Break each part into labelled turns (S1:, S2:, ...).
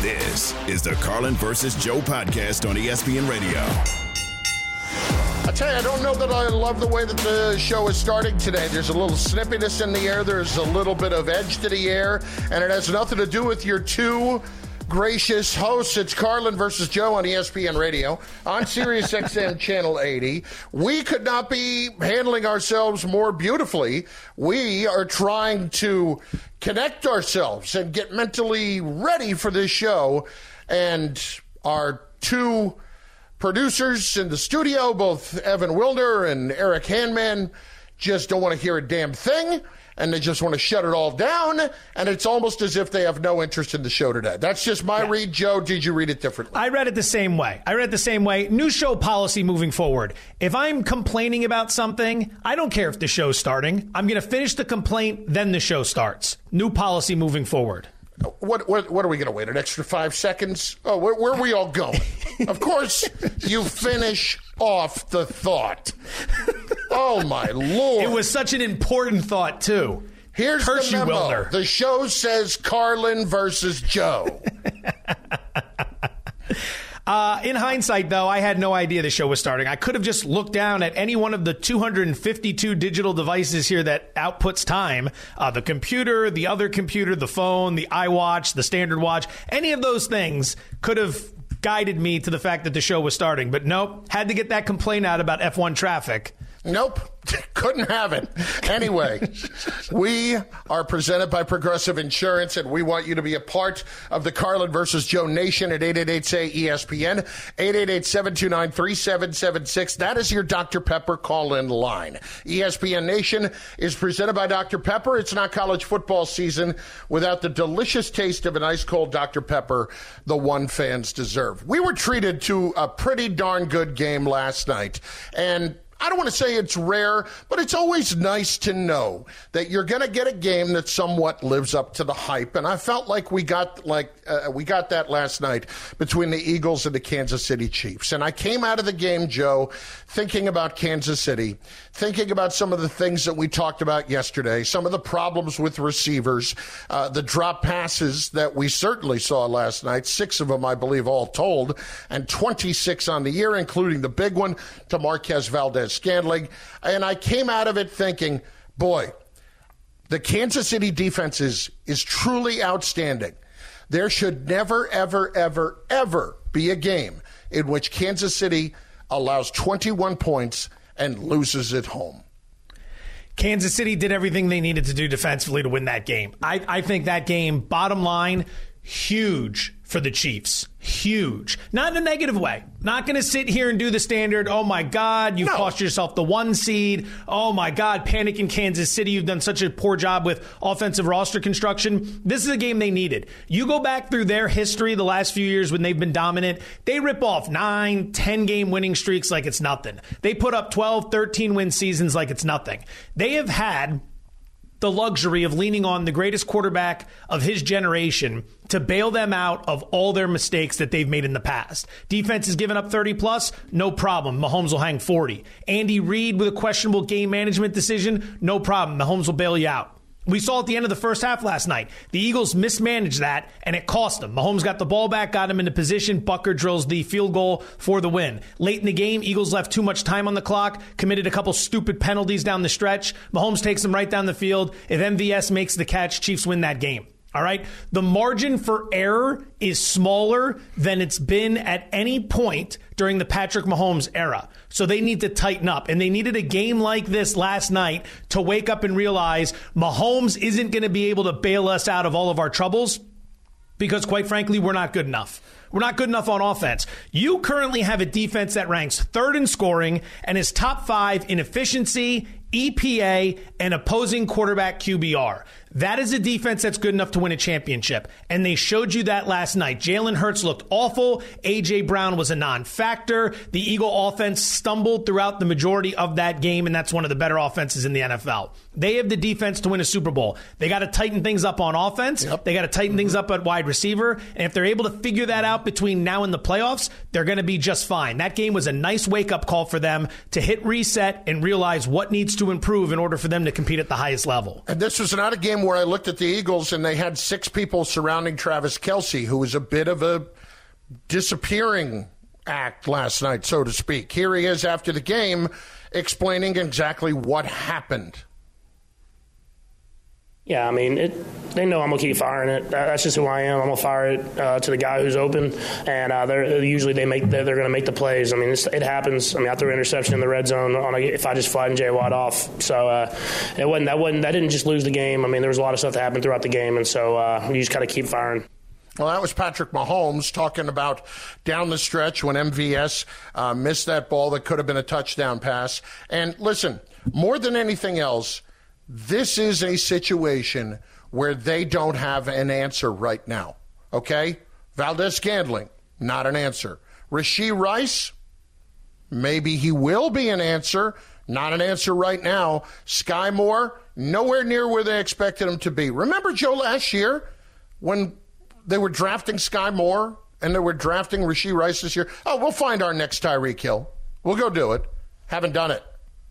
S1: This is the Carlin versus Joe podcast on ESPN Radio.
S2: I tell you, I don't know that I love the way that the show is starting today. There's a little snippiness in the air, there's a little bit of edge to the air, and it has nothing to do with your two gracious hosts. It's Carlin versus Joe on ESPN Radio on Sirius XM Channel 80. We could not be handling ourselves more beautifully. We are trying to connect ourselves and get mentally ready for this show. And our two producers in the studio, both Evan Wilder and Eric Handman, just don't want to hear a damn thing and they just want to shut it all down. And it's almost as if they have no interest in the show today. That's just my yeah. read. Joe, did you read it differently?
S3: I read it the same way. I read it the same way. New show policy moving forward. If I'm complaining about something, I don't care if the show's starting. I'm going to finish the complaint, then the show starts. New policy moving forward.
S2: What, what, what are we going to wait an extra five seconds? Oh, where, where are we all going? of course, you finish off the thought. Oh my lord!
S3: It was such an important thought too.
S2: Here's Curse the memo. The show says Carlin versus Joe.
S3: Uh, in hindsight, though, I had no idea the show was starting. I could have just looked down at any one of the 252 digital devices here that outputs time uh, the computer, the other computer, the phone, the iWatch, the standard watch. Any of those things could have guided me to the fact that the show was starting. But nope, had to get that complaint out about F1 traffic.
S2: Nope. Couldn't have it. Anyway, we are presented by Progressive Insurance, and we want you to be a part of the Carlin versus Joe Nation at 888-SAY-ESPN, 888-729-3776. That is your Dr. Pepper call-in line. ESPN Nation is presented by Dr. Pepper. It's not college football season without the delicious taste of an ice-cold Dr. Pepper, the one fans deserve. We were treated to a pretty darn good game last night, and I don't want to say it's rare, but it's always nice to know that you're going to get a game that somewhat lives up to the hype. And I felt like we got like uh, we got that last night between the Eagles and the Kansas City Chiefs. And I came out of the game, Joe, thinking about Kansas City, thinking about some of the things that we talked about yesterday, some of the problems with receivers, uh, the drop passes that we certainly saw last night, six of them, I believe, all told, and 26 on the year, including the big one to Marquez Valdes Scantling. And I came out of it thinking, boy, the Kansas City defense is, is truly outstanding. There should never, ever, ever, ever be a game in which Kansas City allows 21 points and loses at home.
S3: Kansas City did everything they needed to do defensively to win that game. I, I think that game, bottom line, huge for the Chiefs. Huge. Not in a negative way. Not going to sit here and do the standard, oh my God, you've no. cost yourself the one seed. Oh my God, panic in Kansas City. You've done such a poor job with offensive roster construction. This is a game they needed. You go back through their history the last few years when they've been dominant, they rip off nine, 10 game winning streaks like it's nothing. They put up 12, 13 win seasons like it's nothing. They have had the luxury of leaning on the greatest quarterback of his generation to bail them out of all their mistakes that they've made in the past. Defense has given up 30 plus, no problem. Mahomes will hang 40. Andy Reid with a questionable game management decision, no problem. Mahomes will bail you out. We saw at the end of the first half last night, the Eagles mismanaged that, and it cost them. Mahomes got the ball back, got him into position. Butker drills the field goal for the win. Late in the game, Eagles left too much time on the clock, committed a couple stupid penalties down the stretch. Mahomes takes them right down the field. If MVS makes the catch, Chiefs win that game. All right. The margin for error is smaller than it's been at any point during the Patrick Mahomes era. So they need to tighten up. And they needed a game like this last night to wake up and realize Mahomes isn't going to be able to bail us out of all of our troubles because, quite frankly, we're not good enough. We're not good enough on offense. You currently have a defense that ranks third in scoring and is top five in efficiency, EPA, and opposing quarterback QBR. That is a defense that's good enough to win a championship. And they showed you that last night. Jalen Hurts looked awful. A.J. Brown was a non factor. The Eagle offense stumbled throughout the majority of that game, and that's one of the better offenses in the NFL. They have the defense to win a Super Bowl. They got to tighten things up on offense. Yep. They got to tighten things up at wide receiver. And if they're able to figure that out between now and the playoffs, they're going to be just fine. That game was a nice wake up call for them to hit reset and realize what needs to improve in order for them to compete at the highest level.
S2: And this was not a game where I looked at the Eagles and they had six people surrounding Travis Kelce, who was a bit of a disappearing act last night, so to speak. Here he is after the game explaining exactly what happened.
S4: Yeah, I mean, it, they know I'm gonna keep firing it. That's just who I am. I'm gonna fire it uh, to the guy who's open, and uh, they're usually they make they're, they're, gonna make the plays. I mean, it happens. I mean, I threw an interception in the red zone on a, if I just flattened Jay Watt off. So uh, it wasn't that wasn't that didn't just lose the game. I mean, there was a lot of stuff that happened throughout the game, and so uh, you just gotta keep firing.
S2: Well, that was Patrick Mahomes talking about down the stretch when MVS uh, missed that ball that could have been a touchdown pass. And listen, more than anything else this is a situation where they don't have an answer right now. Okay? Valdes-Scantling, not an answer. Rashee Rice, maybe he will be an answer. Not an answer right now. Skyy Moore, nowhere near where they expected him to be. Remember, Joe, last year when they were drafting Skyy Moore and they were drafting Rashee Rice this year? Oh, we'll find our next Tyreek Hill. We'll go do it. Haven't done it.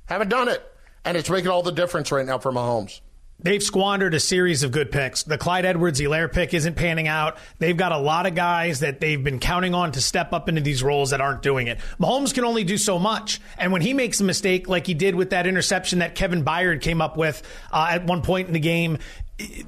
S2: Haven't done it. And it's making all the difference right now for Mahomes.
S3: They've squandered a series of good picks. The Clyde Edwards Helaire pick isn't panning out. They've got a lot of guys that they've been counting on to step up into these roles that aren't doing it. Mahomes can only do so much. And when he makes a mistake, like he did with that interception that Kevin Byard came up with uh, at one point in the game,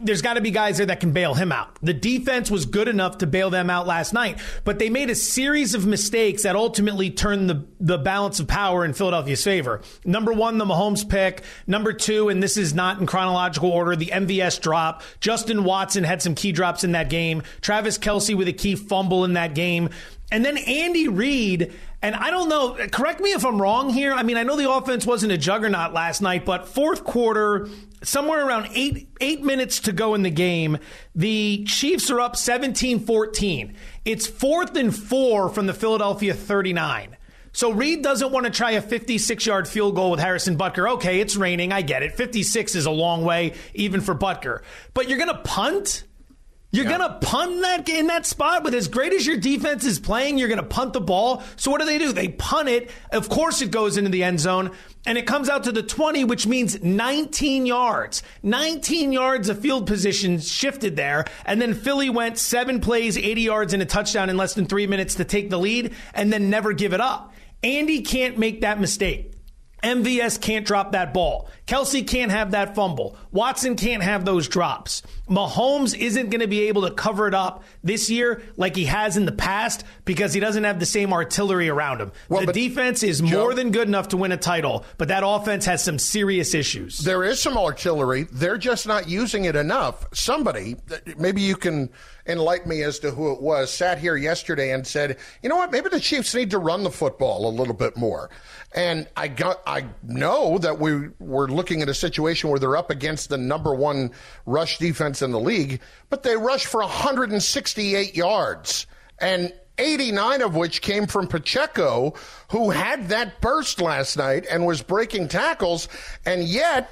S3: there's got to be guys there that can bail him out. The defense was good enough to bail them out last night, but they made a series of mistakes that ultimately turned the, the balance of power in Philadelphia's favor. Number one, the Mahomes pick. Number two, and this is not in chronological order, the MVS drop. Justin Watson had some key drops in that game. Travis Kelce with a key fumble in that game. And then Andy Reid, and I don't know, correct me if I'm wrong here. I mean, I know the offense wasn't a juggernaut last night, but fourth quarter, somewhere around eight, eight minutes to go in the game, the Chiefs are up 17 14. It's fourth and four from the Philadelphia 39. So Reid doesn't want to try a 56 yard field goal with Harrison Butker. Okay, it's raining. I get it. 56 is a long way, even for Butker. But you're going to punt? You're yeah. going to punt that in that spot with as great as your defense is playing. You're going to punt the ball. So what do they do? They punt it. Of course, it goes into the end zone, and it comes out to the 20, which means 19 yards. 19 yards of field position shifted there, and then Philly went seven plays, 80 yards, and a touchdown in less than three minutes to take the lead, and then never give it up. Andy can't make that mistake. MVS can't drop that ball. Kelce can't have that fumble. Watson can't have those drops. Mahomes isn't going to be able to cover it up this year like he has in the past because he doesn't have the same artillery around him. Well, the defense is Joe, more than good enough to win a title, but that offense has some serious issues.
S2: There is some artillery. They're just not using it enough. Somebody, maybe you can enlighten me as to who it was, sat here yesterday and said, you know what, maybe the Chiefs need to run the football a little bit more. And I got, I know that we were looking at a situation where they're up against the number one rush defense in the league, but they rushed for 168 yards and 89 of which came from Pacheco, who had that burst last night and was breaking tackles. And yet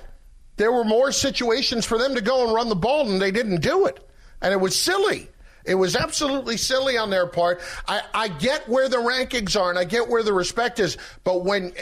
S2: there were more situations for them to go and run the ball and they didn't do it. And it was silly. It was absolutely silly on their part. I, I get where the rankings are and I get where the respect is, but when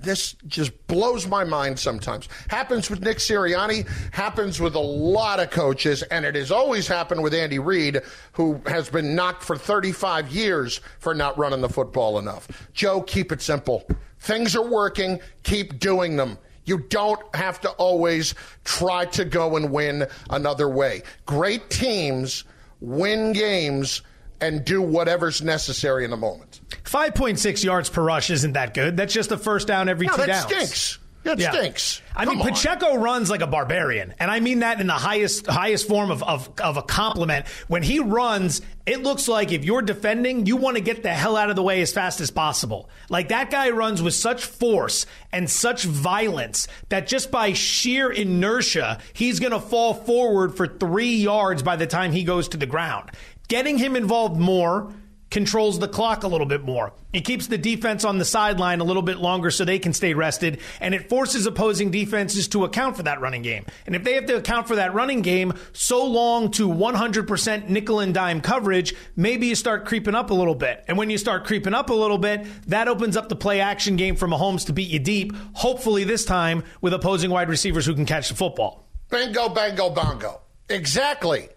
S2: this just blows my mind sometimes. Happens with Nick Sirianni, happens with a lot of coaches, and it has always happened with Andy Reid, who has been knocked for 35 years for not running the football enough. Joe, keep it simple. Things are working, keep doing them. You don't have to always try to go and win another way. Great teams win games and do whatever's necessary in the moment.
S3: 5.6 yards per rush isn't that good. That's just a first down every
S2: no,
S3: two
S2: that
S3: downs.
S2: stinks. It yeah. stinks.
S3: I Come mean, on. Pacheco runs like a barbarian, and I mean that in the highest highest form of, of, of a compliment. When he runs, it looks like if you're defending, you want to get the hell out of the way as fast as possible. Like that guy runs with such force and such violence that just by sheer inertia, he's going to fall forward for three yards by the time he goes to the ground. Getting him involved more controls the clock a little bit more. It keeps the defense on the sideline a little bit longer so they can stay rested, and it forces opposing defenses to account for that running game. And if they have to account for that running game so long to 100% nickel and dime coverage, maybe you start creeping up a little bit. And when you start creeping up a little bit, that opens up the play action game for Mahomes to beat you deep, hopefully this time with opposing wide receivers who can catch the football.
S2: Bingo, bango, bongo. Exactly.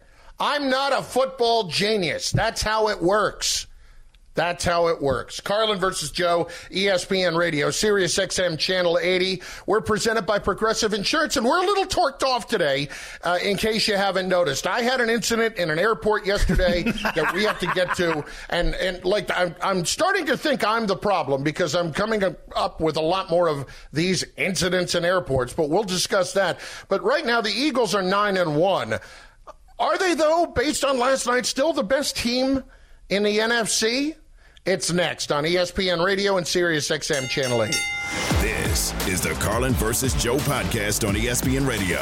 S2: I'm not a football genius. That's how it works. That's how it works. Carlin versus Joe, ESPN Radio, Sirius XM Channel 80. We're presented by Progressive Insurance, and we're a little torqued off today, uh, in case you haven't noticed. I had an incident in an airport yesterday that we have to get to, and, and like, I'm, I'm starting to think I'm the problem because I'm coming up with a lot more of these incidents in airports, but we'll discuss that. But right now, the Eagles are 9 and 1. Are they, though, based on last night, still the best team in the NFC? It's next on ESPN Radio and Sirius XM Channel 8.
S1: This is the Carlin versus Joe podcast on ESPN Radio.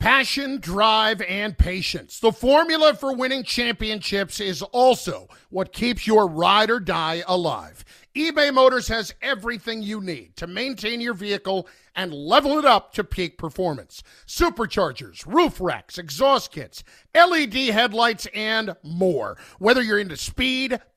S2: Passion, drive, and patience. The formula for winning championships is also what keeps your ride or die alive. eBay Motors has everything you need to maintain your vehicle and level it up to peak performance. Superchargers, roof racks, exhaust kits, LED headlights, and more. Whether you're into speed,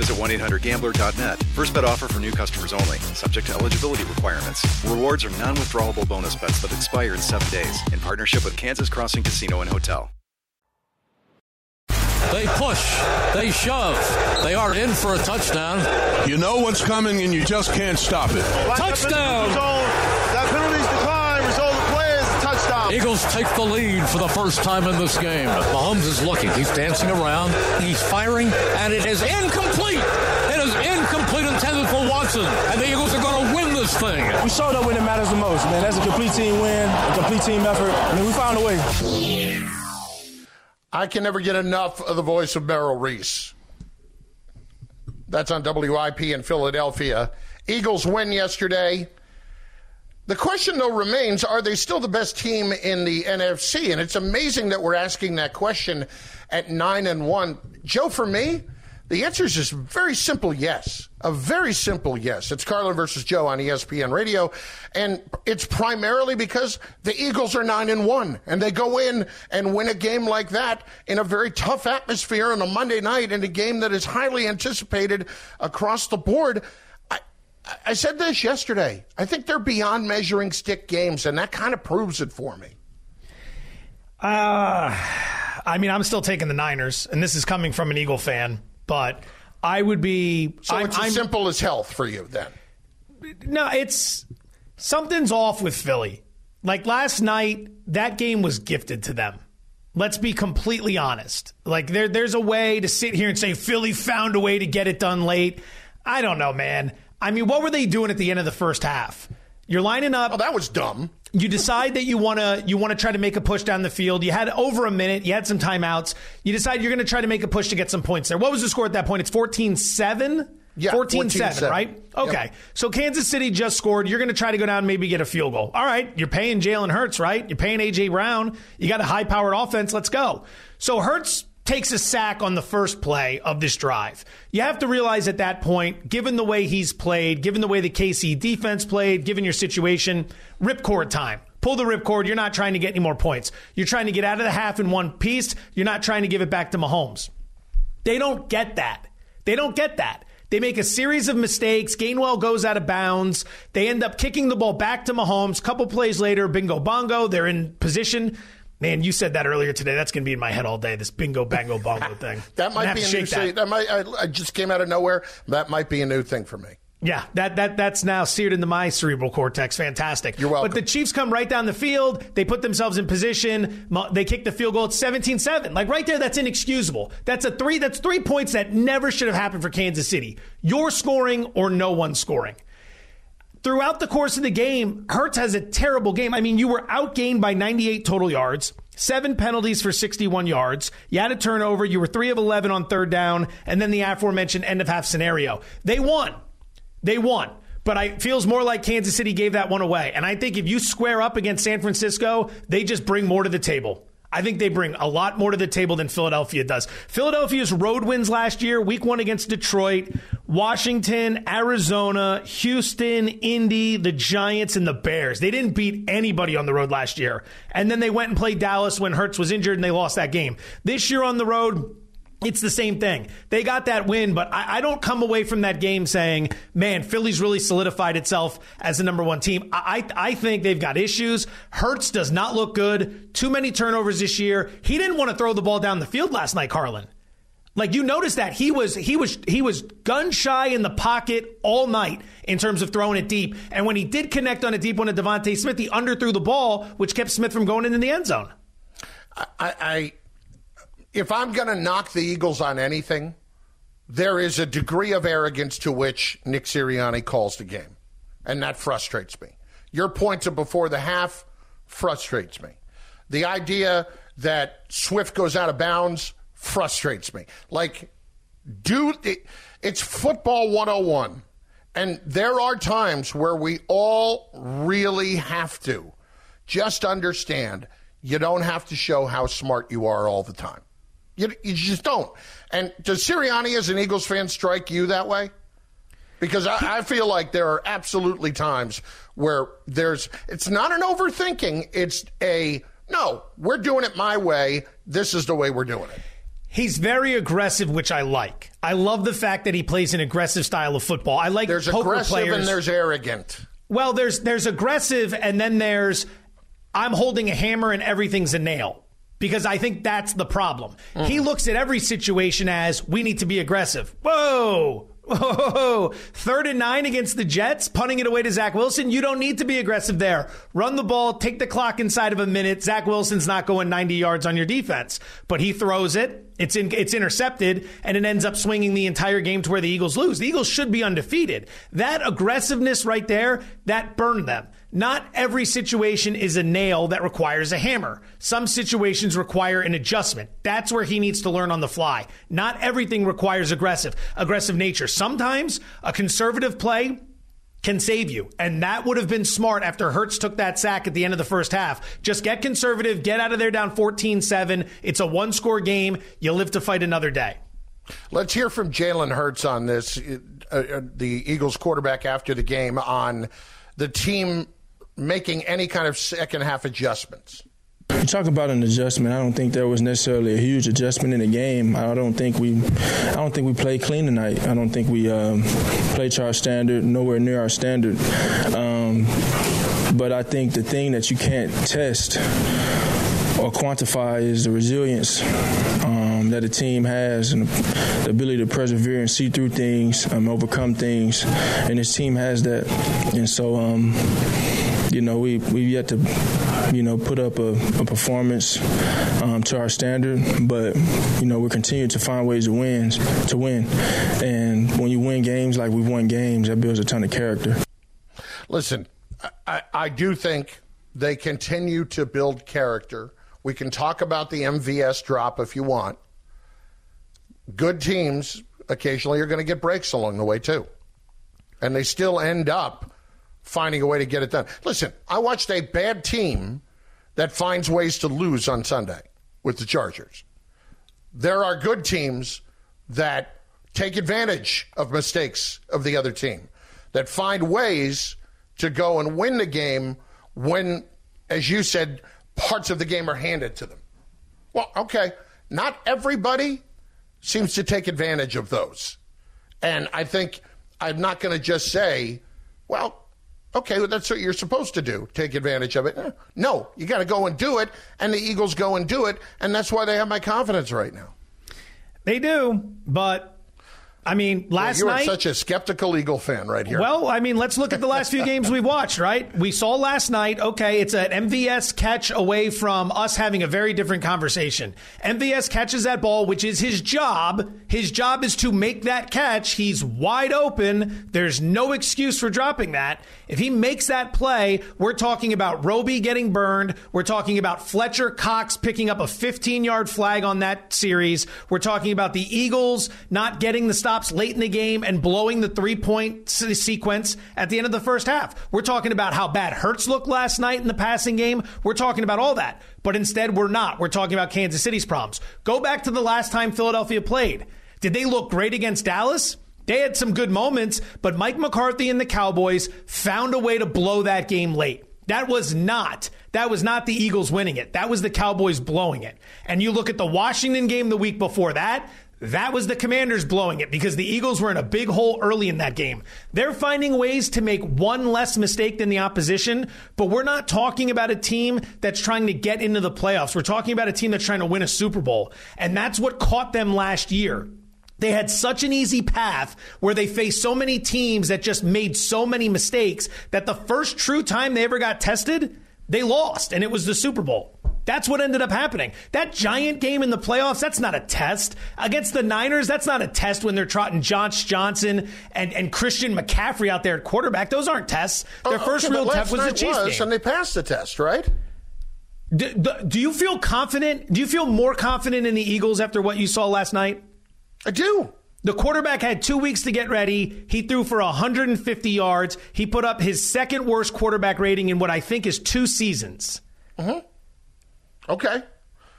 S5: visit 1-800-GAMBLER.net. First bet offer for new customers only. Subject to eligibility requirements. Rewards are non-withdrawable bonus bets that expire in seven days. In partnership with Kansas Crossing Casino and Hotel.
S6: They push. They shove. They are in for a touchdown.
S7: You know what's coming and you just can't stop it.
S6: Touchdown. Eagles take the lead for the first time in this game. Mahomes is looking. He's dancing around. He's firing, and it is incomplete. It is incomplete intended for Watson, and the Eagles are going to win this thing.
S8: We showed up when it matters the most, man. That's a complete team win, a complete team effort. I mean, we found a way.
S2: I can never get enough of the voice of Merrill Reese. That's on WIP in Philadelphia. Eagles win yesterday. The question, though, remains are they still the best team in the NFC? And it's amazing that we're asking that question at 9 and 1. Joe, for me, the answer is just very simple yes. A very simple yes. It's Carlin versus Joe on ESPN Radio. And it's primarily because the Eagles are 9 and 1 and they go in and win a game like that in a very tough atmosphere on a Monday night in a game that is highly anticipated across the board. I, said this yesterday. I think they're beyond measuring stick games, and that kind of proves it for me.
S3: Uh, I mean, I'm still taking the Niners, and this is coming from an Eagle fan but I would be.
S2: So
S3: I'm,
S2: it's as
S3: I'm,
S2: simple as health for you then.
S3: No, it's Something's off with Philly. Like last night, that game was gifted to them. Let's be completely honest. Like there, there's a way to sit here and say Philly found a way to get it done late. I don't know, man. I mean, what were they doing at the end of the first half? You're lining up.
S2: Oh, that was dumb.
S3: You decide that you want to you want to try to make a push down the field. You had over a minute. You had some timeouts. You decide you're going to try to make a push to get some points there. What was the score at that point? It's 14-7?
S2: Yeah,
S3: 14 7, right? Okay. Yep. So Kansas City just scored. You're going to try to go down and maybe get a field goal. All right. You're paying Jalen Hurts, right? You're paying A.J. Brown. You got a high powered offense. Let's go. So Hurts takes a sack on the first play of this drive. You have to realize at that point, given the way he's played, given the way the KC defense played, given your situation, ripcord time. Pull the ripcord. You're not trying to get any more points. You're trying to get out of the half in one piece. You're not trying to give it back to Mahomes. They don't get that. They don't get that. They make a series of mistakes. Gainwell goes out of bounds. They end up kicking the ball back to Mahomes. Couple plays later, bingo bongo. They're in position Man, you said that earlier today. That's going to be in my head all day. This bingo bango bongo thing.
S2: that might be a new thing. That might. I, I, just came out of nowhere. That might be a new thing for me.
S3: Yeah, that that that's now seared into my cerebral cortex. Fantastic.
S2: You're welcome.
S3: But the Chiefs come right down the field. They put themselves in position. They kick the field goal. It's 17-7. Like right there, that's inexcusable. That's a three. That's three points that never should have happened for Kansas City. You're scoring or no one scoring throughout the course of the game, Hurts has a terrible game. I mean, you were outgained by 98 total yards, seven penalties for 61 yards. You had a turnover. You were three of 11 on third down, and then the aforementioned end of half scenario. They won. They won. But it feels more like Kansas City gave that one away. And I think if you square up against San Francisco, they just bring more to the table. I think they bring a lot more to the table than Philadelphia does. Philadelphia's road wins last year, week one against Detroit, Washington, Arizona, Houston, Indy, the Giants, and the Bears. They didn't beat anybody on the road last year. And then they went and played Dallas when Hurts was injured and they lost that game. This year on the road, it's the same thing. They got that win, but I, I, don't come away from that game saying, man, Philly's really solidified itself as the number one team. I, I think they've got issues. Hurts does not look good. Too many turnovers this year. He didn't want to throw the ball down the field last night, Carlin. Like you noticed that he was he was he was gun shy in the pocket all night in terms of throwing it deep. And when he did connect on a deep one to DeVonta Smith, he underthrew the ball, which kept Smith from going into the end zone.
S2: I, I if I'm going to knock the Eagles on anything, there is a degree of arrogance to which Nick Sirianni calls the game, and that frustrates me. Your points of before the half frustrates me. The idea that Swift goes out of bounds frustrates me. Like, it, it's football 101. And there are times where we all really have to just understand you don't have to show how smart you are all the time. You, you just don't. And does Sirianni, as an Eagles fan, strike you that way? Because I, I, feel like there are absolutely times where there's, it's not an overthinking. It's a, no, we're doing it my way. This is the way we're doing it.
S3: He's very aggressive, which I like. I love the fact that he plays an aggressive style of football. I like
S2: there's aggressive
S3: players.
S2: and there's arrogant.
S3: Well, there's there's aggressive, and then there's I'm holding a hammer and everything's a nail because I think that's the problem. Mm. He looks at every situation as we need to be aggressive. Whoa. Whoa, third and nine against the Jets, punting it away to Zach Wilson. You don't need to be aggressive there. Run the ball, take the clock inside of a minute. Zach Wilson's not going 90 yards on your defense, but he throws it. It's in, it's intercepted, and it ends up swinging the entire game to where the Eagles lose. The Eagles should be undefeated. That aggressiveness right there, that burned them. Not every situation is a nail that requires a hammer. Some situations require an adjustment. That's where he needs to learn on the fly. Not everything requires aggressive, aggressive nature. Sometimes a conservative play can save you. And that would have been smart after Hurts took that sack at the end of the first half. Just get conservative, get out of there down 14 7. It's a one score game. You live to fight another day.
S2: Let's hear from Jalen Hurts on this, uh, uh, the Eagles quarterback after the game, on the team making any kind of second half adjustments?
S8: You talk about an adjustment. I don't think there was necessarily a huge adjustment in the game. I don't think we, I don't think we played clean tonight. I don't think we um, played to our standard, nowhere near our standard. Um, but I think the thing that you can't test or quantify is the resilience. Um, that a team has and the ability to persevere and see through things, um, overcome things, and this team has that. And so, um, you know, we we've yet to, you know, put up a, a performance um, to our standard, but you know, we're continue to find ways to win, to win, and when you win games like we've won games, that builds a ton of character.
S2: Listen, I, I do think they continue to build character. We can talk about the MVS drop if you want. Good teams occasionally are going to get breaks along the way, too. And they still end up finding a way to get it done. Listen, I watched a bad team that finds ways to lose on Sunday with the Chargers. There are good teams that take advantage of mistakes of the other team, that find ways to go and win the game when, as you said, parts of the game are handed to them. Well, okay, not everybody seems to take advantage of those. And I think I'm not going to just say, well, okay, well, that's what you're supposed to do, take advantage of it. Eh, no, you got to go and do it. And the Eagles go and do it. And that's why they have my confidence right now.
S3: They do, but I mean, last
S2: well,
S3: you
S2: are such a skeptical Eagle fan right here.
S3: Well, I mean, let's look at the last few games we've watched, right? We saw last night, okay, it's an MVS catch away from us having a very different conversation. MVS catches that ball, which is his job. His job is to make that catch. He's wide open. There's no excuse for dropping that. If he makes that play, we're talking about Roby getting burned. We're talking about Fletcher Cox picking up a 15 yard flag on that series. We're talking about the Eagles not getting the stop stops late in the game and blowing the three point sequence at the end of the first half. We're talking about how bad Hurts looked last night in the passing game. We're talking about all that. But instead, we're not. We're talking about Kansas City's problems. Go back to the last time Philadelphia played. Did they look great against Dallas? They had some good moments, but Mike McCarthy and the Cowboys found a way to blow that game late. That was not that was not the Eagles winning it. That was the Cowboys blowing it. And you look at the Washington game the week before that, that was the Commanders blowing it because the Eagles were in a big hole early in that game. They're finding ways to make one less mistake than the opposition, but we're not talking about a team that's trying to get into the playoffs. We're talking about a team that's trying to win a Super Bowl. And that's what caught them last year. They had such an easy path where they faced so many teams that just made so many mistakes that the first true time they ever got tested, they lost, and it was the Super Bowl. That's what ended up happening. That giant game in the playoffs, that's not a test. Against the Niners, that's not a test when they're trotting Josh Johnson and, and Christian McCaffrey out there at quarterback. Those aren't tests. Their
S2: oh,
S3: first
S2: okay,
S3: real test was the Chiefs
S2: was,
S3: game.
S2: And they passed the test, right?
S3: Do, do you feel confident? Do you feel more confident in the Eagles after what you saw last night?
S2: I do.
S3: The quarterback had two weeks to get ready. He threw for 150 yards. He put up his second worst quarterback rating in what I think is two seasons.
S2: Mm-hmm. Okay.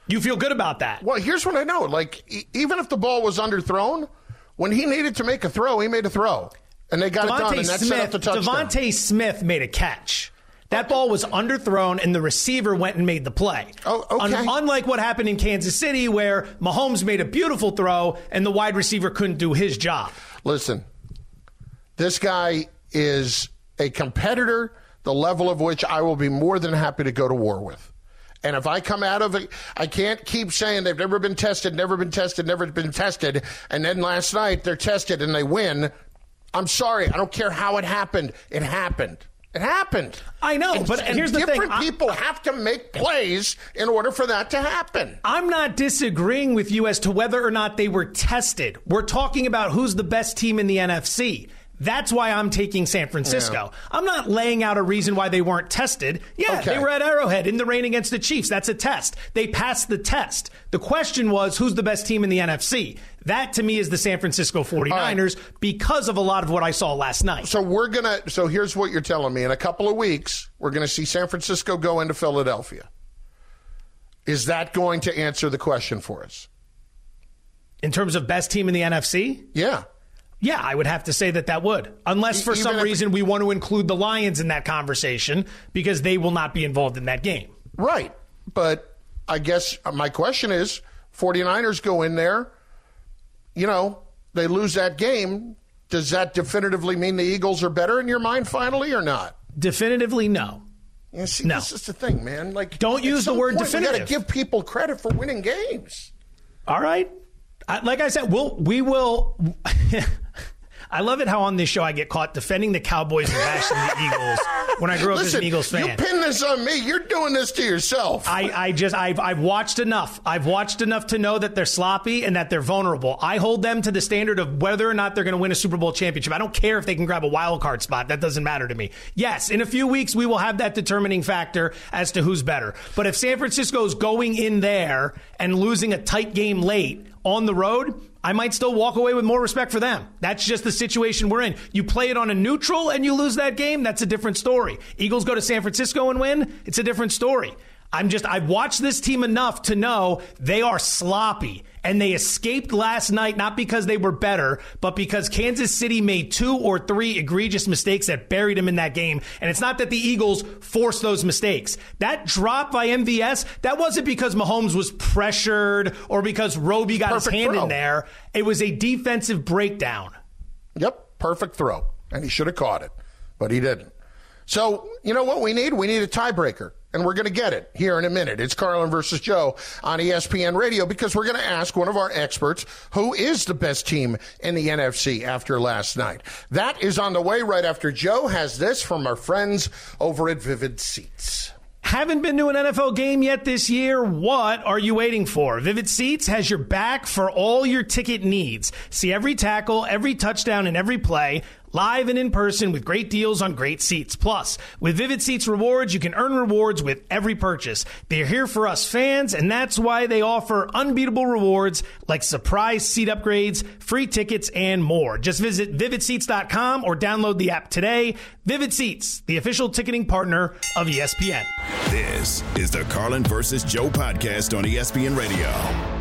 S3: You feel good about that?
S2: Well, here's what I know. Like, e- even if the ball was underthrown, when he needed to make a throw, he made a throw. And they got
S3: DeVonta
S2: it done, and that
S3: Smith,
S2: set up the touchdown.
S3: DeVonta Smith made a catch. That ball was underthrown, and the receiver went and made the play.
S2: Oh, okay.
S3: Un- unlike what happened in Kansas City, where Mahomes made a beautiful throw and the wide receiver couldn't do his job.
S2: Listen, this guy is a competitor, the level of which I will be more than happy to go to war with. And if I come out of it, I can't keep saying they've never been tested, never been tested, never been tested. And then last night they're tested and they win. I'm sorry. I don't care how it happened. It happened. It happened.
S3: I know,
S2: and,
S3: but
S2: and
S3: here's the
S2: different
S3: thing.
S2: people I, have to make plays in order for that to happen.
S3: I'm not disagreeing with you as to whether or not they were tested. We're talking about who's the best team in the NFC. That's why I'm taking San Francisco. Yeah. I'm not laying out a reason why they weren't tested. Yeah, okay. they were at Arrowhead in the rain against the Chiefs. That's a test. They passed the test. The question was who's the best team in the NFC? That to me is the San Francisco 49ers right. because of a lot of what I saw last night.
S2: So we're going to so here's what you're telling me in a couple of weeks we're going to see San Francisco go into Philadelphia. Is that going to answer the question for us?
S3: In terms of best team in the NFC?
S2: Yeah.
S3: Yeah, I would have to say that that would. Unless for Even some reason it, we want to include the Lions in that conversation because they will not be involved in that game.
S2: Right. But I guess my question is 49ers go in there, you know, they lose that game. Does that definitively mean the Eagles are better in your mind finally or not?
S3: Definitively, no.
S2: You see,
S3: no.
S2: this is the thing, man. Like,
S3: don't use the word
S2: point,
S3: definitive.
S2: You got to give people credit for winning games.
S3: All right. I, like I said, we'll we will. I love it how on this show I get caught defending the Cowboys and bashing the Eagles when I grew up
S2: Listen,
S3: as an Eagles fan.
S2: You pin this on me. You're doing this to yourself.
S3: I, I just I've I've watched enough. I've watched enough to know that they're sloppy and that they're vulnerable. I hold them to the standard of whether or not they're going to win a Super Bowl championship. I don't care if they can grab a wild card spot. That doesn't matter to me. Yes, in a few weeks we will have that determining factor as to who's better. But if San Francisco's going in there and losing a tight game late on the road, I might still walk away with more respect for them. That's just the situation we're in. You play it on a neutral and you lose that game, that's a different story. Eagles go to San Francisco and win, it's a different story. I'm just, I've watched this team enough to know they are sloppy and they escaped last night not because they were better, but because Kansas City made two or three egregious mistakes that buried them in that game. And it's not that the Eagles forced those mistakes. That drop by MVS, that wasn't because Mahomes was pressured or because Roby got
S2: Perfect
S3: his hand
S2: throw.
S3: in there. It was a defensive breakdown.
S2: Yep, perfect throw. And he should have caught it, but he didn't. So, you know what we need? We need a tiebreaker. And we're going to get it here in a minute. It's Carlin versus Joe on ESPN Radio because we're going to ask one of our experts who is the best team in the NFC after last night. That is on the way right after Joe has this from our friends over at Vivid Seats.
S3: Haven't been to an NFL game yet this year? What are you waiting for? Vivid Seats has your back for all your ticket needs. See every tackle, every touchdown, and every play live and in person with great deals on great seats. Plus, with Vivid Seats rewards, you can earn rewards with every purchase. They're here for us fans, and that's why they offer unbeatable rewards like surprise seat upgrades, free tickets, and more. Just visit vividseats.com or download the app today. Vivid Seats, the official ticketing partner of ESPN.
S1: This is the Carlin versus Joe podcast on ESPN Radio.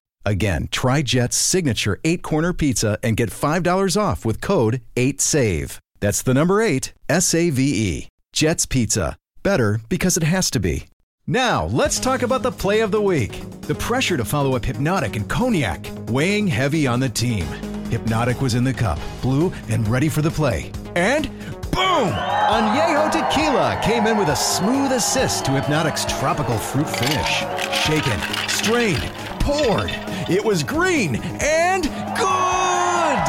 S5: Again, try Jet's signature eight corner pizza and get $5 off with code 8SAVE. That's the number eight, S A V E. Jet's Pizza. Better because it has to be. Now, let's talk about the play of the week. The pressure to follow up Hpnotiq and Cognac, weighing heavy on the team. Hpnotiq was in the cup, blue, and ready for the play. And boom! Añejo Tequila came in with a smooth assist to Hpnotiq's tropical fruit finish. Shaken, strained, poured. It was green and good!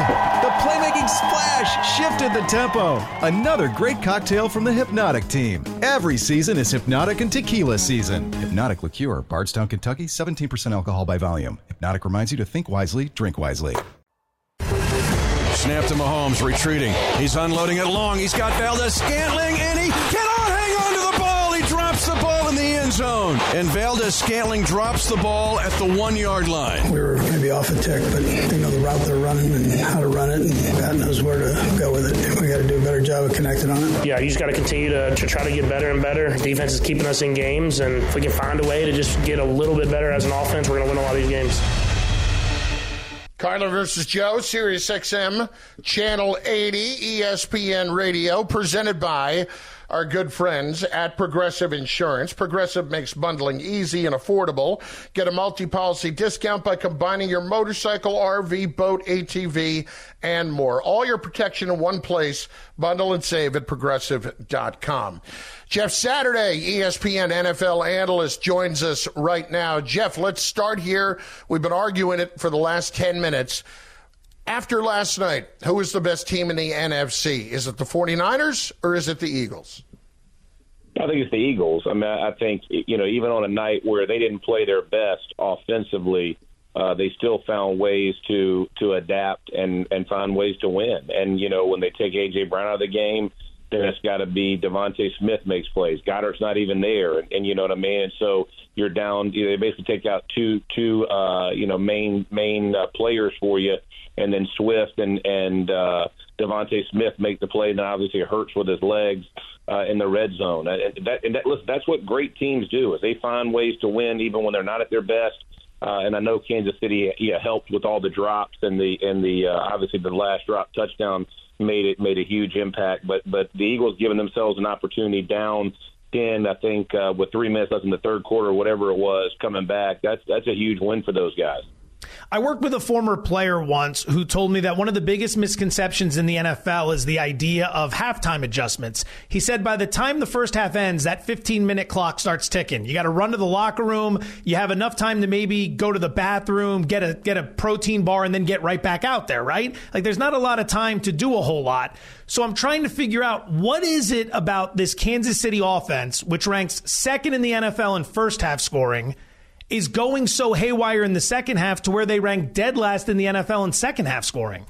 S5: The playmaking splash shifted the tempo. Another great cocktail from the Hpnotiq team. Every season is Hpnotiq and Tequila season. Hpnotiq Liqueur, Bardstown, Kentucky, 17% alcohol by volume. Hpnotiq reminds you to think wisely, drink wisely.
S7: Snap to Mahomes, retreating. He's unloading it long. He's got Valdes Scantling, and he cannot end zone. And Valdes Scantling drops the ball at the one yard line.
S9: We were maybe off a tick, but they know the route they're running and how to run it, and God knows where to go with it. We got to do a better job of connecting on it.
S4: Yeah, you just got to continue to, to try to get better and better. Defense is keeping us in games, and if we can find a way to just get a little bit better as an offense, we're going to win a lot of these games.
S2: Carlin versus Joe, Sirius XM, Channel 80, ESPN Radio, presented by our good friends at Progressive Insurance. Progressive makes bundling easy and affordable. Get a multi-policy discount by combining your motorcycle, RV, boat, ATV, and more. All your protection in one place. Bundle and save at progressive.com. Jeff Saturday, ESPN NFL analyst, joins us right now. Jeff, let's start here. We've been arguing it for the last 10 minutes. After last night, who is the best team in the NFC? Is it the 49ers or is it the Eagles?
S10: I think it's the Eagles. I mean, I think you know, even on a night where they didn't play their best offensively, uh, they still found ways to to adapt and and find ways to win. And you know, when they take AJ Brown out of the game, then it's got to be DeVonta Smith makes plays. Goedert's not even there, and, and you know what I mean. And so you're down. You know, they basically take out two two uh, you know main main uh, players for you, and then Swift and and uh, DeVonta Smith make the play. And obviously it Hurts with his legs uh, in the red zone. And that, and that listen, that's what great teams do is they find ways to win even when they're not at their best. Uh, and I know Kansas City yeah, helped with all the drops and the and the uh, obviously the last drop touchdown made it made a huge impact. But but the Eagles giving themselves an opportunity down ten, I think, uh, with three minutes left in the third quarter, whatever it was, coming back. That's that's a huge win for those guys.
S3: I worked with a former player once who told me that one of the biggest misconceptions in the NFL is the idea of halftime adjustments. He said by the time the first half ends, that 15 minute clock starts ticking. You got to run to the locker room. You have enough time to maybe go to the bathroom, get a get a protein bar, and then get right back out there. Right? Like there's not a lot of time to do a whole lot. So I'm trying to figure out what is it about this Kansas City offense, which ranks second in the NFL in first half scoring is going so haywire in the second half to where they rank dead last in the NFL in second half scoring?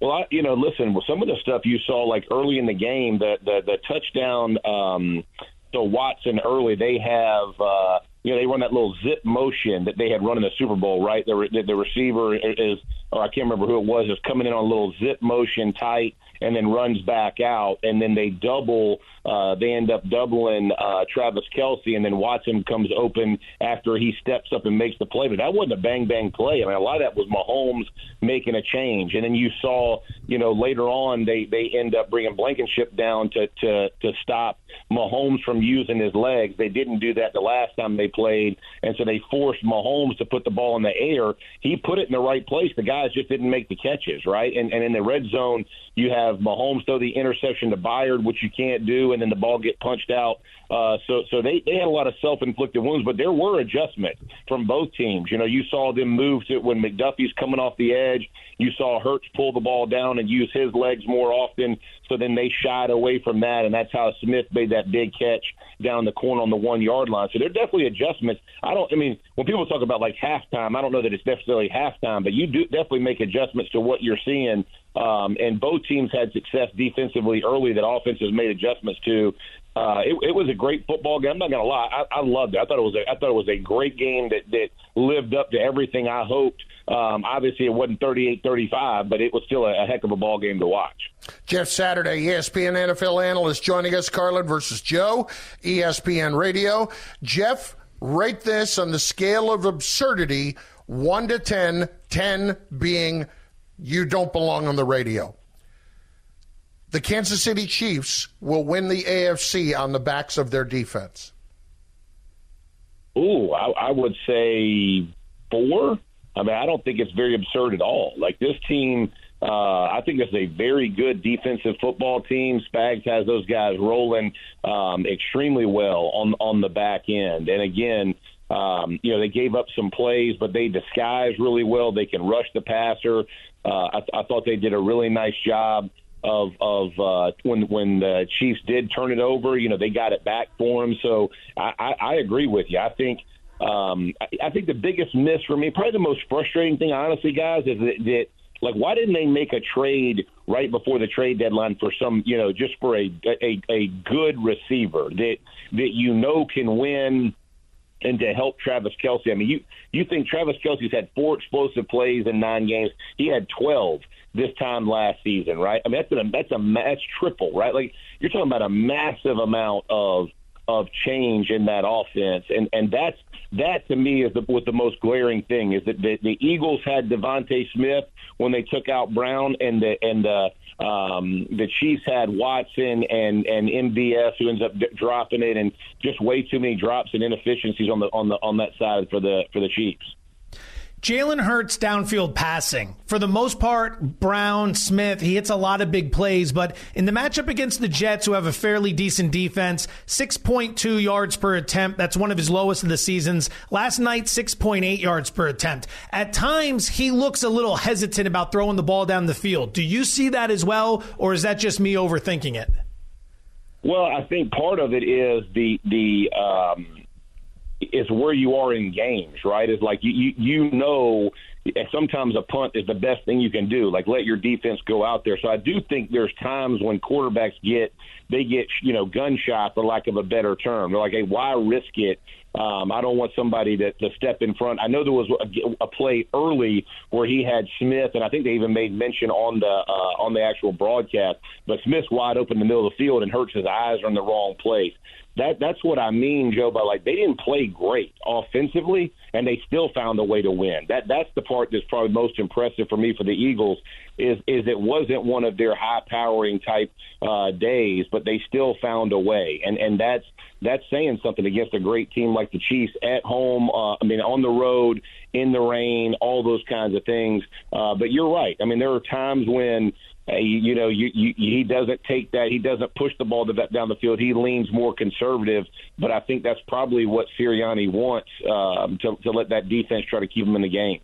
S10: Well, I, you know, listen, well, some of the stuff you saw like early in the game, the the, the touchdown um, to Watson early, they have. Uh, you know, they run that little zip motion that they had run in the Super Bowl, right? The, the, the receiver is, or I can't remember who it was, is coming in on a little zip motion tight and then runs back out, and then they double. Uh, they end up doubling uh, Travis Kelce, and then Watson comes open after he steps up and makes the play. But that wasn't a bang bang play. I mean, a lot of that was Mahomes making a change, and then you saw, you know, later on they they end up bringing Blankenship down to to to stop Mahomes from using his legs. They didn't do that the last time they played, and so they forced Mahomes to put the ball in the air. He put it in the right place. The guys just didn't make the catches, right? And and in the red zone, you have Mahomes throw the interception to Byard, which you can't do, and then the ball get punched out. Uh, so so they they had a lot of self inflicted wounds, but there were adjustments from both teams. You know, you saw them move to when McDuffie's coming off the edge. You saw Hurts pull the ball down and use his legs more often. So then they shied away from that, and that's how Smith made that big catch down the corner on the one yard line. So there are definitely adjustments. I don't. I mean, when people talk about like halftime, I don't know that it's necessarily halftime, but you do definitely make adjustments to what you're seeing. Um, and both teams had success defensively early that offenses made adjustments to. Uh, it, it was a great football game. I'm not to lie, I, I loved it. I thought it was a, I thought it was a great game that that lived up to everything I hoped. Um, obviously, it wasn't 38-35, but it was still a, a heck of a ball game to watch.
S2: Jeff Saturday, ESPN NFL analyst, joining us. Carlin versus Joe, ESPN Radio. Jeff, rate this on the scale of absurdity, one to 10, 10 being you don't belong on the radio. The Kansas City Chiefs will win the AFC on the backs of their defense.
S10: Ooh, I, I would say four. I mean, I don't think it's very absurd at all. Like this team, uh, I think it's a very good defensive football team. Spags has those guys rolling um, extremely well on on the back end. And again, um, you know, they gave up some plays, but they disguise really well. They can rush the passer. Uh, I, I thought they did a really nice job of of uh, when when the Chiefs did turn it over. You know, they got it back for him. So I, I, I agree with you. I think. Um, I, I think the biggest miss for me, probably the most frustrating thing, honestly, guys, is that, that like why didn't they make a trade right before the trade deadline for some you know just for a a, a good receiver that that you know can win and to help Travis Kelce. I mean, you you think Travis Kelce's had four explosive plays in nine games? He had twelve this time last season, right? I mean, that's a that's a that's triple, right? Like you're talking about a massive amount of of change in that offense, and and that's that to me is the the most glaring thing is that the, the Eagles had DeVonta Smith when they took out Brown, and the and the um, the Chiefs had Watson and and MVS who ends up d- dropping it, and just way too many drops and inefficiencies on the on the on that side for the for the Chiefs.
S3: Jalen Hurts downfield passing. For the most part, Brown, Smith, he hits a lot of big plays, but in the matchup against the Jets, who have a fairly decent defense, 6.2 yards per attempt. That's one of his lowest of the seasons. Last night, 6.8 yards per attempt. At times, he looks a little hesitant about throwing the ball down the field. Do you see that as well, or is that just me overthinking it?
S10: Well, I think part of it is the the um, is where you are in games, right? Is like you you, you know sometimes a punt is the best thing you can do. Like let your defense go out there. So I do think there's times when quarterbacks get they get you know gunshot for lack of a better term. They're like, hey, why risk it? Um, I don't want somebody to, to step in front. I know there was a, a play early where he had Smith, and I think they even made mention on the uh, on the actual broadcast. But Smith's wide open in the middle of the field and Hurts his eyes are in the wrong place that that's what I mean, Joe. By like they didn't play great offensively, and they still found a way to win. That that's the part that's probably most impressive for me for the Eagles is is it wasn't one of their high powering type uh, days, but they still found a way, and and that's that's saying something against a great team like the Chiefs at home. Uh, I mean, on the road, in the rain, all those kinds of things. Uh, but you're right. I mean, there are times when you, know, you, you, he doesn't take that. He doesn't push the ball to that down the field. He leans more conservative. But I think that's probably what Sirianni wants um, to, to let that defense try to keep him in the game.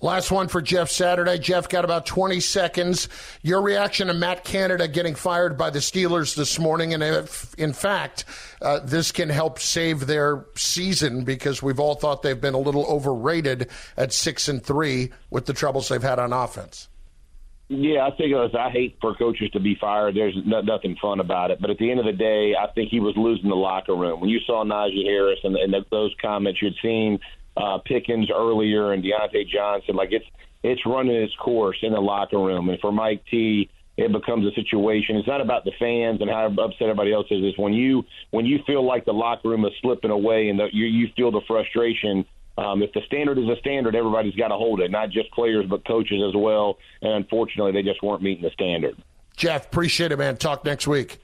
S2: Last one for Jeff Saturday. Jeff got about 20 seconds. Your reaction to Matt Canada getting fired by the Steelers this morning, and if, in fact, uh, this can help save their season because we've all thought they've been a little overrated at six and three with the troubles they've had on offense.
S10: Yeah, I think was, I hate for coaches to be fired. There's no, nothing fun about it. But at the end of the day, I think he was losing the locker room. When you saw Najee Harris and, and those comments you'd seen uh, Pickens earlier and Diontae Johnson, like it's it's running its course in the locker room. And for Mike T, it becomes a situation. It's not about the fans and how upset everybody else is. It's when you when you feel like the locker room is slipping away and the, you you feel the frustration um, if the standard is a standard, everybody's got to hold it, not just players, but coaches as well. And unfortunately, they just weren't meeting the standard.
S2: Jeff, appreciate it, man. Talk next week.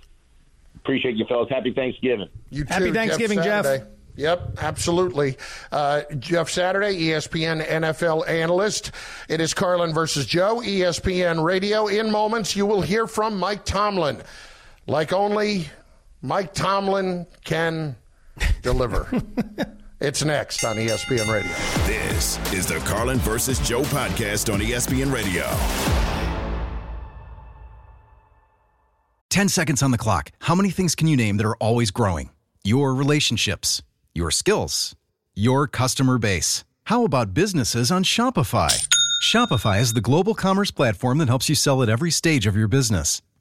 S10: Appreciate you, fellas. Happy Thanksgiving.
S2: You too,
S3: Happy Thanksgiving, Jeff.
S2: Jeff. Yep, absolutely. Uh, Jeff Saturday, ESPN NFL analyst. It is Carlin versus Joe, ESPN Radio. In moments, you will hear from Mike Tomlin, like only Mike Tomlin can deliver. It's next on ESPN Radio.
S1: This is the Carlin versus Joe podcast on ESPN Radio.
S5: 10 seconds on the clock. How many things can you name that are always growing? Your relationships, your skills, your customer base. How about businesses on Shopify? Shopify is the global commerce platform that helps you sell at every stage of your business.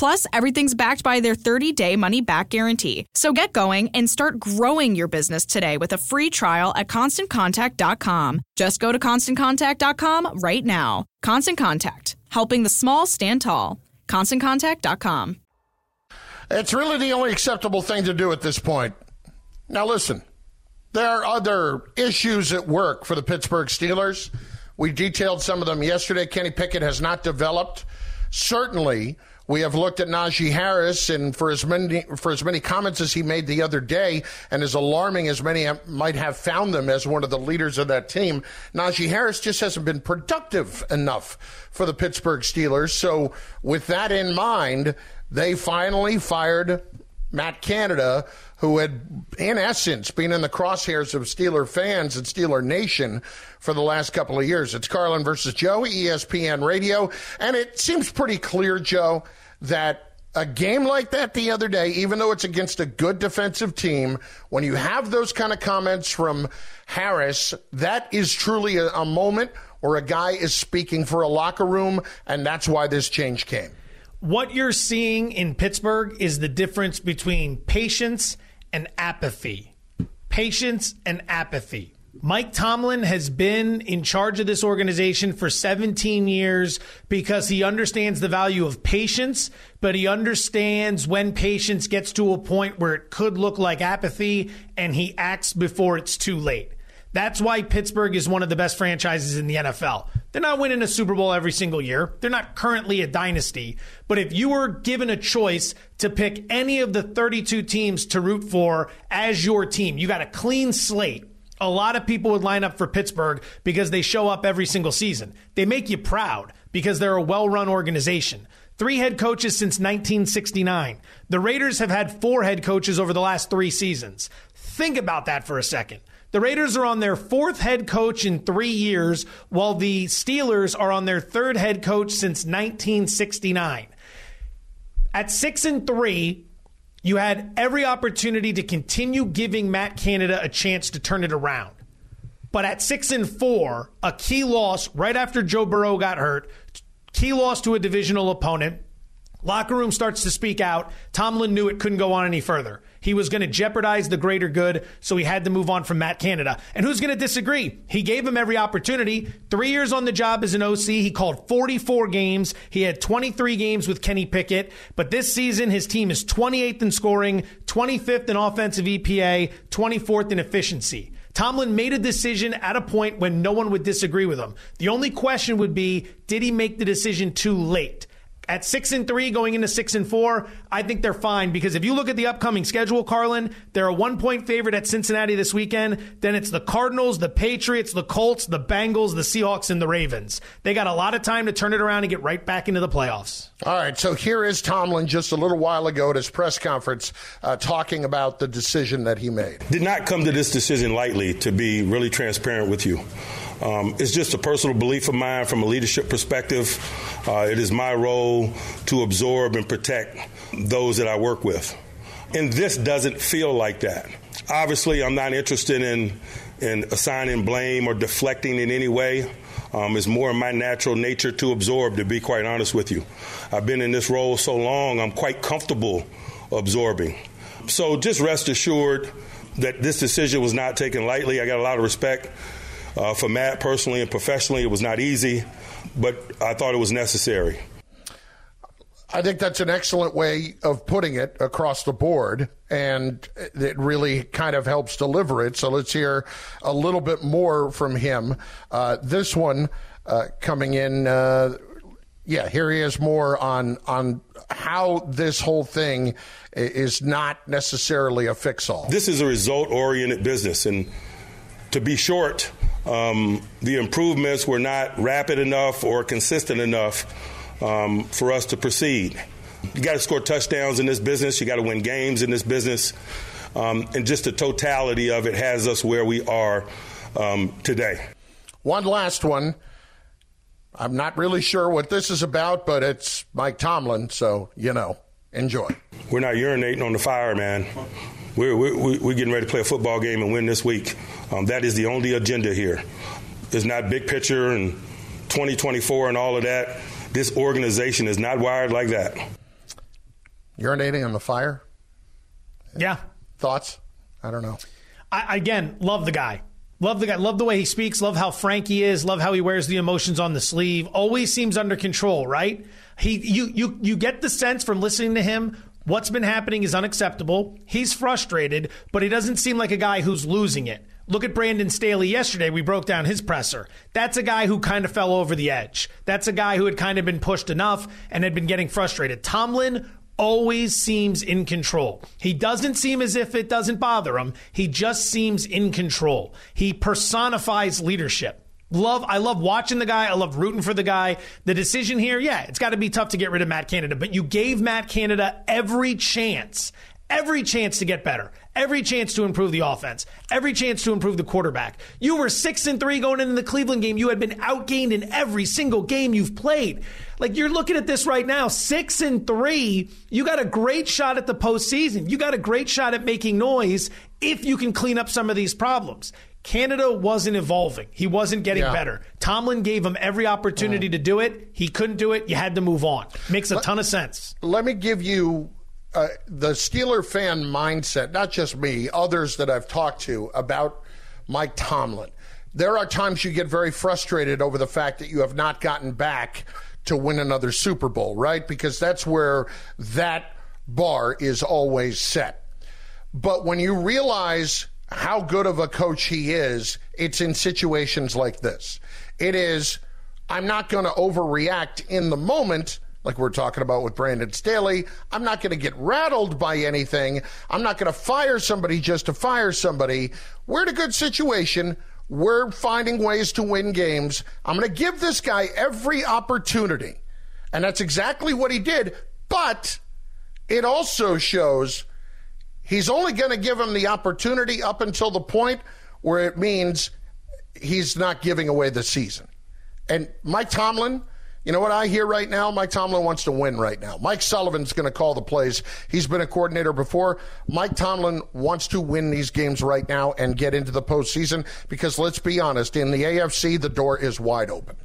S11: Plus, everything's backed by their 30 day money back guarantee. So get going and start growing your business today with a free trial at constantcontact.com. Just go to constantcontact.com right now. Constant Contact, helping the small stand tall. ConstantContact.com.
S2: It's really the only acceptable thing to do at this point. Now, listen, there are other issues at work for the Pittsburgh Steelers. We detailed some of them yesterday. Kenny Pickett has not developed. Certainly, we have looked at Najee Harris, and for as many for as many comments as he made the other day, and as alarming as many might have found them as one of the leaders of that team, Najee Harris just hasn't been productive enough for the Pittsburgh Steelers. So, with that in mind, they finally fired Matt Canada, who had, in essence, been in the crosshairs of Steeler fans and Steeler Nation for the last couple of years. It's Carlin versus Joe, ESPN Radio. And it seems pretty clear, Joe, that a game like that the other day, even though it's against a good defensive team, when you have those kind of comments from Harris, that is truly a, a moment where a guy is speaking for a locker room, and that's why this change came.
S3: What you're seeing in Pittsburgh is the difference between patience and apathy. Patience and apathy. Mike Tomlin has been in charge of this organization for 17 years because he understands the value of patience, but he understands when patience gets to a point where it could look like apathy and he acts before it's too late. That's why Pittsburgh is one of the best franchises in the NFL. They're not winning a Super Bowl every single year. They're not currently a dynasty. But if you were given a choice to pick any of the 32 teams to root for as your team, you got a clean slate. A lot of people would line up for Pittsburgh because they show up every single season. They make you proud because they're a well run organization. Three head coaches since 1969. The Raiders have had four head coaches over the last three seasons. Think about that for a second. The Raiders are on their fourth head coach in three years, while the Steelers are on their third head coach since 1969. At six and three, you had every opportunity to continue giving Matt Canada a chance to turn it around. But at six and four, a key loss right after Joe Burrow got hurt, key loss to a divisional opponent. Locker room starts to speak out. Tomlin knew it couldn't go on any further. He was going to jeopardize the greater good, so he had to move on from Matt Canada. And who's going to disagree? He gave him every opportunity. Three years on the job as an OC. He called 44 games. He had 23 games with Kenny Pickett. But this season, his team is 28th in scoring, 25th in offensive EPA, 24th in efficiency. Tomlin made a decision at a point when no one would disagree with him. The only question would be, did he make the decision too late? At six and three, going into six and four, I think they're fine because if you look at the upcoming schedule, Carlin, they're a one point favorite at Cincinnati this weekend. Then it's the Cardinals, the Patriots, the Colts, the Bengals, the Seahawks, and the Ravens. They got a lot of time to turn it around and get right back into the playoffs.
S2: All right, so here is Tomlin just a little while ago at his press conference uh, talking about the decision that he made.
S12: Did not come to this decision lightly, to be really transparent with you. Um, it's just a personal belief of mine from a leadership perspective. Uh, it is my role to absorb and protect those that I work with. And this doesn't feel like that. Obviously, I'm not interested in, in assigning blame or deflecting in any way. Um, it's more in my natural nature to absorb, to be quite honest with you. I've been in this role so long, I'm quite comfortable absorbing. So just rest assured that this decision was not taken lightly. I got a lot of respect uh, for Matt personally and professionally, it was not easy, but I thought it was necessary.
S2: I think that's an excellent way of putting it across the board, and it really kind of helps deliver it. So let's hear a little bit more from him. Uh, this one uh, coming in, uh, yeah, here he is more on on how this whole thing is not necessarily a fix all.
S12: This is a result oriented business, and to be short, um, the improvements were not rapid enough or consistent enough um, for us to proceed. You got to score touchdowns in this business. You got to win games in this business. Um, and just the totality of it has us where we are um, today.
S2: One last one. I'm not really sure what this is about, but it's Mike Tomlin, so you know, enjoy.
S12: We're not urinating on the fire, man. We're, we're, we're getting ready to play a football game and win this week. Um, that is the only agenda here. It's not big picture and 2024 and all of that. This organization is not wired like that.
S2: Urinating on the fire?
S3: Yeah.
S2: Thoughts? I don't know.
S3: I, again, love the guy. Love the guy. Love the way he speaks. Love how frank he is. Love how he wears the emotions on the sleeve. Always seems under control, right? He, you, you, you get the sense from listening to him What's been happening is unacceptable. He's frustrated, but he doesn't seem like a guy who's losing it. Look at Brandon Staley yesterday. We broke down his presser. That's a guy who kind of fell over the edge. That's a guy who had kind of been pushed enough and had been getting frustrated. Tomlin always seems in control. He doesn't seem as if it doesn't bother him. He just seems in control. He personifies leadership. Love, I love watching the guy. I love rooting for the guy. The decision here, yeah, it's got to be tough to get rid of Matt Canada, but you gave Matt Canada every chance, every chance to get better, every chance to improve the offense, every chance to improve the quarterback. You were six and three going into the Cleveland game. You had been outgained in every single game you've played. Like you're looking at this right now, six and three. You got a great shot at the postseason. You got a great shot at making noise if you can clean up some of these problems. Canada wasn't evolving. He wasn't getting yeah. better. Tomlin gave him every opportunity to do it. He couldn't do it. You had to move on. Makes a let, ton of sense.
S2: Let me give you uh, the Steeler fan mindset, not just me, others that I've talked to about Mike Tomlin. There are times you get very frustrated over the fact that you have not gotten back to win another Super Bowl, right? Because that's where that bar is always set. But when you realize how good of a coach he is, it's in situations like this. It is, I'm not going to overreact in the moment, like we're talking about with Brandon Staley. I'm not going to get rattled by anything. I'm not going to fire somebody just to fire somebody. We're in a good situation. We're finding ways to win games. I'm going to give this guy every opportunity. And that's exactly what he did. But it also shows he's only going to give him the opportunity up until the point where it means he's not giving away the season. And Mike Tomlin, you know what I hear right now? Mike Tomlin wants to win right now. Mike Sullivan's going to call the plays. He's been a coordinator before. Mike Tomlin wants to win these games right now and get into the postseason because let's be honest, in the AFC, the door is wide open.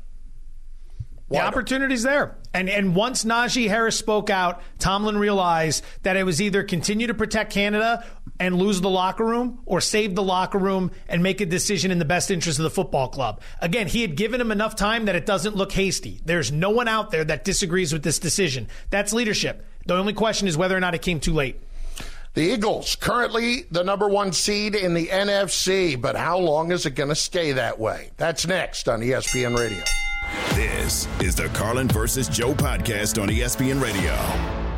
S3: The opportunity's there. And and once Najee Harris spoke out, Tomlin realized that it was either continue to protect Canada and lose the locker room or save the locker room and make a decision in the best interest of the football club. Again, he had given him enough time that it doesn't look hasty. There's no one out there that disagrees with this decision. That's leadership. The only question is whether or not it came too late.
S2: The Eagles, currently the number one seed in the NFC, but how long is it going to stay that way? That's next on ESPN Radio.
S1: This is the Carlin versus Joe podcast on ESPN Radio.